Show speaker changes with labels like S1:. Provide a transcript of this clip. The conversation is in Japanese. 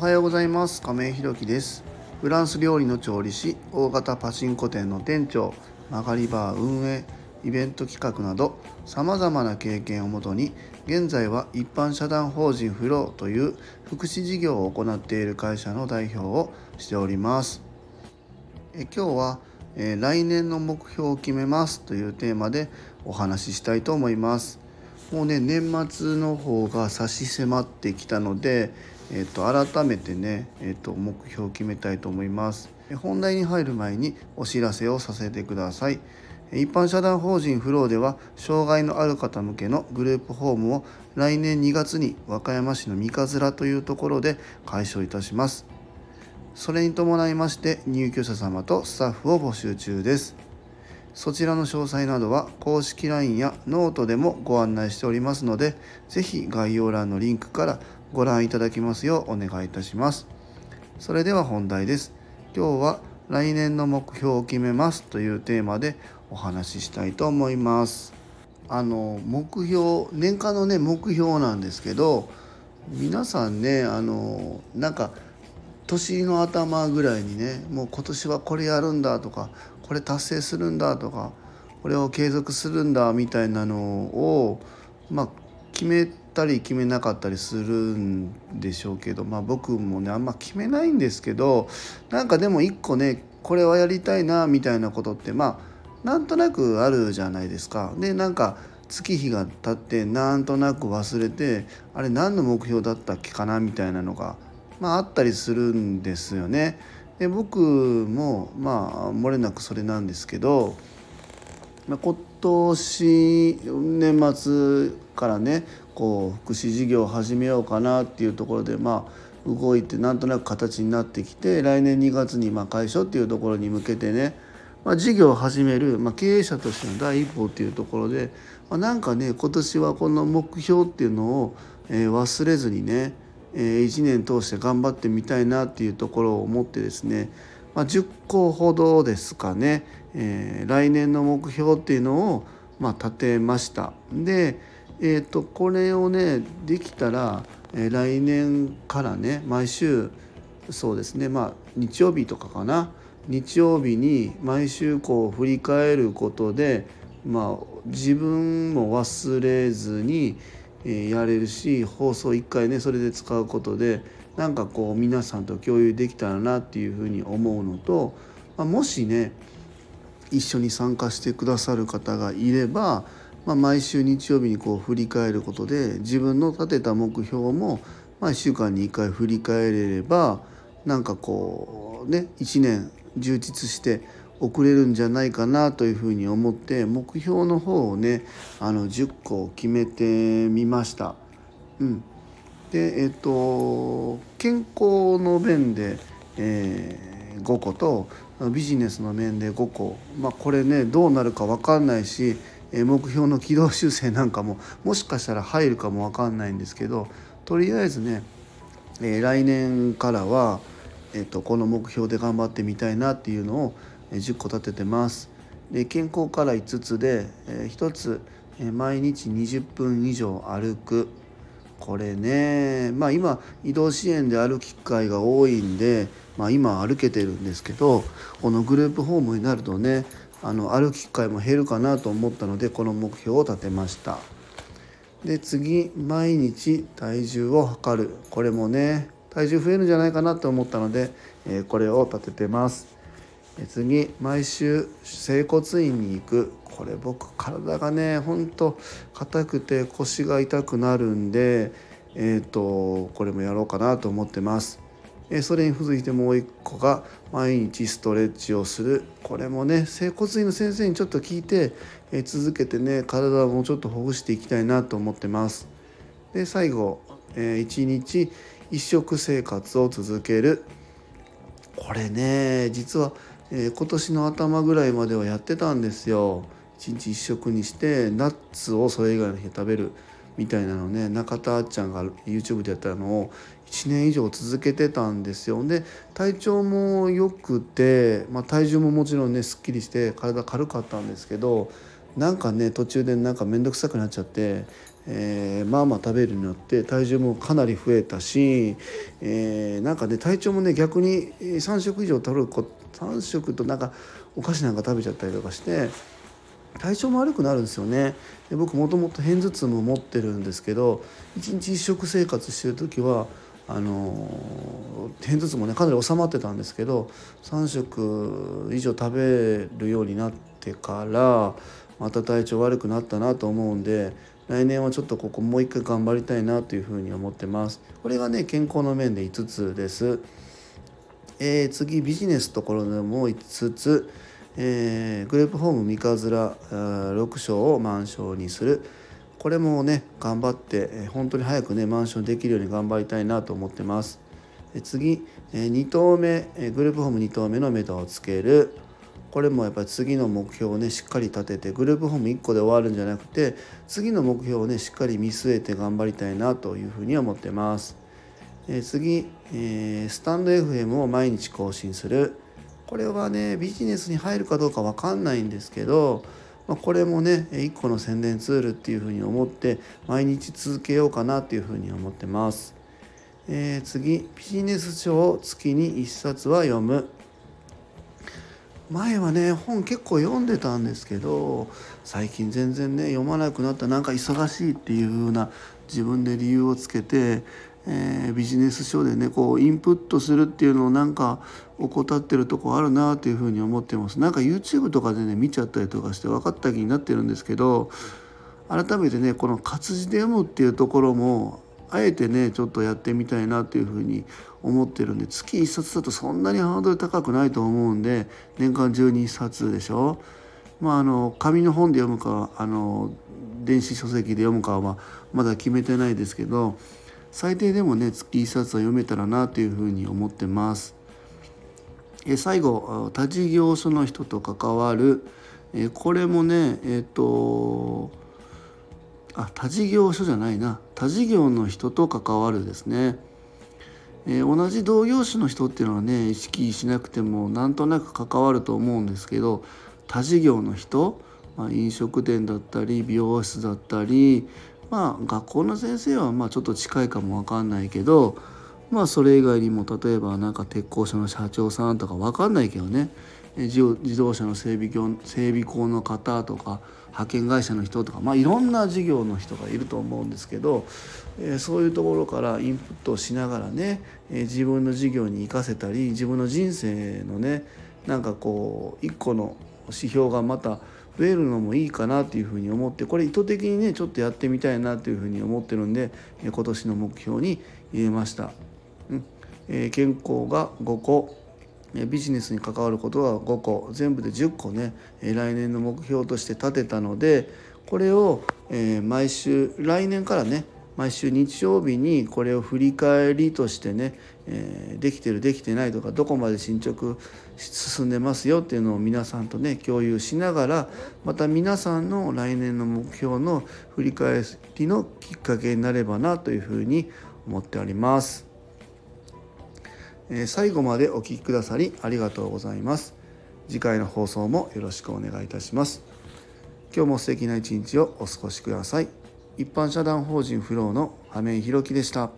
S1: はようございます。亀井ひろきです。フランス料理の調理師大型パチンコ店の店長曲がりバー運営イベント企画などさまざまな経験をもとに現在は一般社団法人フローという福祉事業を行っている会社の代表をしております。え今日は、えー、来年の目標を決めますというテーマでお話ししたいと思います。もうね年末の方が差し迫ってきたので、えーと、改めてね、えーと、目標を決めたいと思います。本題に入る前にお知らせをさせてください。一般社団法人フローでは障害のある方向けのグループホームを来年2月に和歌山市の三日面というところで開所いたします。それに伴いまして入居者様とスタッフを募集中です。そちらの詳細などは公式 LINE やノートでもご案内しておりますので是非概要欄のリンクからご覧いただきますようお願いいたします。それでは本題です。今日は来年の目標を決めますというテーマでお話ししたいと思います。あの目標年間のね目標なんですけど皆さんねあのなんか年の頭ぐらいにねもう今年はこれやるんだとかこれ達成するんだとかこれを継続するんだみたいなのをまあ決めたり決めなかったりするんでしょうけどまあ僕もねあんま決めないんですけどなんかでも一個ねこれはやりたいなみたいなことってまあなんとなくあるじゃないですか。でなんか月日が経ってなんとなく忘れてあれ何の目標だったっけかなみたいなのが、まあ、あったりするんですよね。で僕もまあ漏れなくそれなんですけど、今年年末からねこう福祉事業を始めようかなっていうところでまあ動いてなんとなく形になってきて来年2月にまあ解消っていうところに向けてね、まあ、事業を始める、まあ、経営者としての第一歩っていうところで、まあ、なんかね今年はこの目標っていうのを、えー、忘れずにねえ1年通して頑張ってみたいなっていうところを思ってですね、まあ、10個ほどですかね、えー、来年の目標っていうのを、まあ、立てました。で、えーと、これをねできたら、えー、来年からね毎週そうですねまあ日曜日とかかな日曜日に毎週こう振り返ることで、まあ、自分も忘れずに、えやれるし放送1回ねそれで使うことでなんかこう皆さんと共有できたらなっていうふうに思うのと、まあ、もしね一緒に参加してくださる方がいれば、まあ、毎週日曜日にこう振り返ることで自分の立てた目標も、ま、1週間に1回振り返れればなんかこうね1年充実して遅れるんじゃないかなというふうに思って目標の方をねあの10個決めてみました。うん、でえっと健康の面で、えー、5個とビジネスの面で5個、まあ、これねどうなるか分かんないし目標の軌道修正なんかももしかしたら入るかも分かんないんですけどとりあえずね、え、来年からは、えーとこの目標で頑張ってみたいなっていうのを10個立ててます。で健康から5つで、え1つ、毎日20分以上歩くこれねまあ今移動支援で歩く機会が多いんで、まあ、今歩けてるんですけどこのグループホームになるとねあの歩く機会も減るかなと思ったのでこの目標を立てました。で次毎日体重を測る。これもね体重増えるんじゃないかなと思ったので、えこれを立ててます。次毎週整骨院に行くこれ僕体がねほんと硬くて腰が痛くなるんでえっ、ー、とこれもやろうかなと思ってます。えそれに付いてもう一個が毎日ストレッチをするこれもね整骨院の先生にちょっと聞いて、え続けてね体をもうちょっとほぐしていきたいなと思ってます。で最後、え、1日一食生活を続けるこれね実はえー、今年の頭ぐらいまではやってたんですよ。1日1食にしてナッツをそれ以外の日食べるみたいなのね。中田あっちゃんが YouTube でやったのを1年以上続けてたんですよ。で体調も良くて、まあ、体重ももちろんねすっきりして体軽かったんですけどなんかね途中でなんか面倒くさくなっちゃって、えー、まあまあ食べるようになって体重もかなり増えたし、えー、なんかね体調もね逆に3食以上取ること3食となんかお菓子なんか食べちゃったりとかして体調も悪くなるんですよね。で僕もともと片頭痛も持ってるんですけど1日1食生活してる時はあの片頭痛もねかなり収まってたんですけど3食以上食べるようになってからまた体調悪くなったなと思うんで来年はちょっとここもう一回頑張りたいなというふうに思ってます。これがね健康の面で5つです、えー、次ビジネスところでも5つえー、グループホーム三日面6章を満床にするこれもね頑張って、えー、本当に早くね満床できるように頑張りたいなと思ってます。え次、え、2投目、え、グループホーム2投目の目処をつけるこれもやっぱり次の目標をねしっかり立ててグループホーム1個で終わるんじゃなくて次の目標をねしっかり見据えて頑張りたいなというふうに思ってます。え次、えスタンド FM を毎日更新する。これはねビジネスに入るかどうか分かんないんですけど、まあ、これもね一個の宣伝ツールっていうふうに思って毎日続けようかなっていうふうに思ってます。えー、次ビジネス書を月に1冊は読む。前はね本結構読んでたんですけど最近全然ね読まなくなった。なんか忙しいっていう風な自分で理由をつけてえー、ビジネス書でねこうインプットするっていうのをなんか怠ってるとこあるなっていうふうに思ってます。なんか YouTube とかでね見ちゃったりとかして分かった気になってるんですけど改めてねこの活字で読むっていうところもあえてねちょっとやってみたいなっていうふうに思ってるんで月1冊だとそんなにハードル高くないと思うんで年間12冊でしょ。まああの紙の本で読むかあの電子書籍で読むかはまだ決めてないですけど最低でもね月1冊は読めたらなというふうに思ってます。え最後他事業所の人と関わるえこれもねえっ、ー、とあ他事業所じゃないな他事業の人と関わるですね。えー、同じ同業種の人っていうのはね意識しなくてもなんとなく関わると思うんですけど他事業の人、まあ、飲食店だったり美容室だったりまあ学校の先生はまあちょっと近いかも分かんないけどまあそれ以外にも例えばなんか鉄工所の社長さんとか分かんないけどね。自動車の整備業整備工の方とか派遣会社の人とか、まあ、いろんな事業の人がいると思うんですけど、え、そういうところからインプットをしながらね、え、自分の事業に生かせたり自分の人生のねなんかこう一個の指標がまた増えるのもいいかなというふうに思ってこれ意図的にねちょっとやってみたいなというふうに思ってるんで今年の目標に入れました。うん。えー、健康が5個。ビジネスに関わることが5個。全部で10個ね来年の目標として立てたのでこれをえ毎週来年からね毎週日曜日にこれを振り返りとしてね、えー、できてるできてないとかどこまで進捗進んでますよっていうのを皆さんとね共有しながらまた皆さんの来年の目標の振り返りのきっかけになればなというふうに思っております。えー、最後までお聴きくださりありがとうございます。次回の放送もよろしくお願いいたします。今日も素敵な一日をお過ごしください。一般社団法人フローの羽目弘樹でした。